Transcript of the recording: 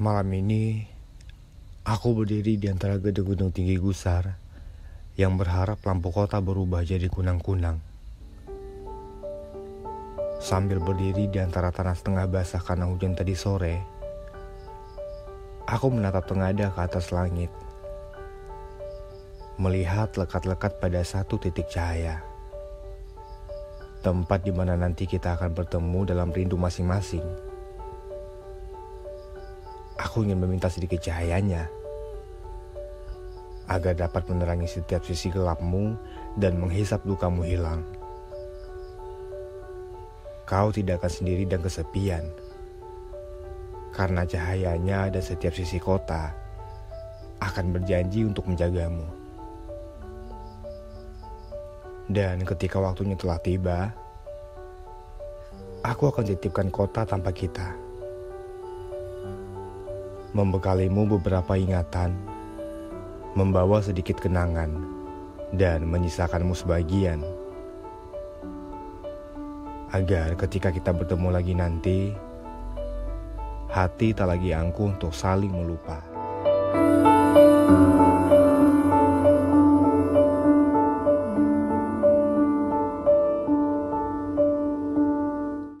Malam ini, aku berdiri di antara gedung-gedung tinggi gusar yang berharap lampu kota berubah jadi kunang-kunang. Sambil berdiri di antara tanah setengah basah karena hujan tadi sore, aku menatap tengada ke atas langit. Melihat lekat-lekat pada satu titik cahaya. Tempat di mana nanti kita akan bertemu dalam rindu masing-masing Aku ingin meminta sedikit cahayanya agar dapat menerangi setiap sisi gelapmu dan menghisap lukamu hilang. Kau tidak akan sendiri dan kesepian karena cahayanya ada setiap sisi kota akan berjanji untuk menjagamu. Dan ketika waktunya telah tiba, aku akan titipkan kota tanpa kita membekalimu beberapa ingatan, membawa sedikit kenangan, dan menyisakanmu sebagian. Agar ketika kita bertemu lagi nanti, hati tak lagi angkuh untuk saling melupa.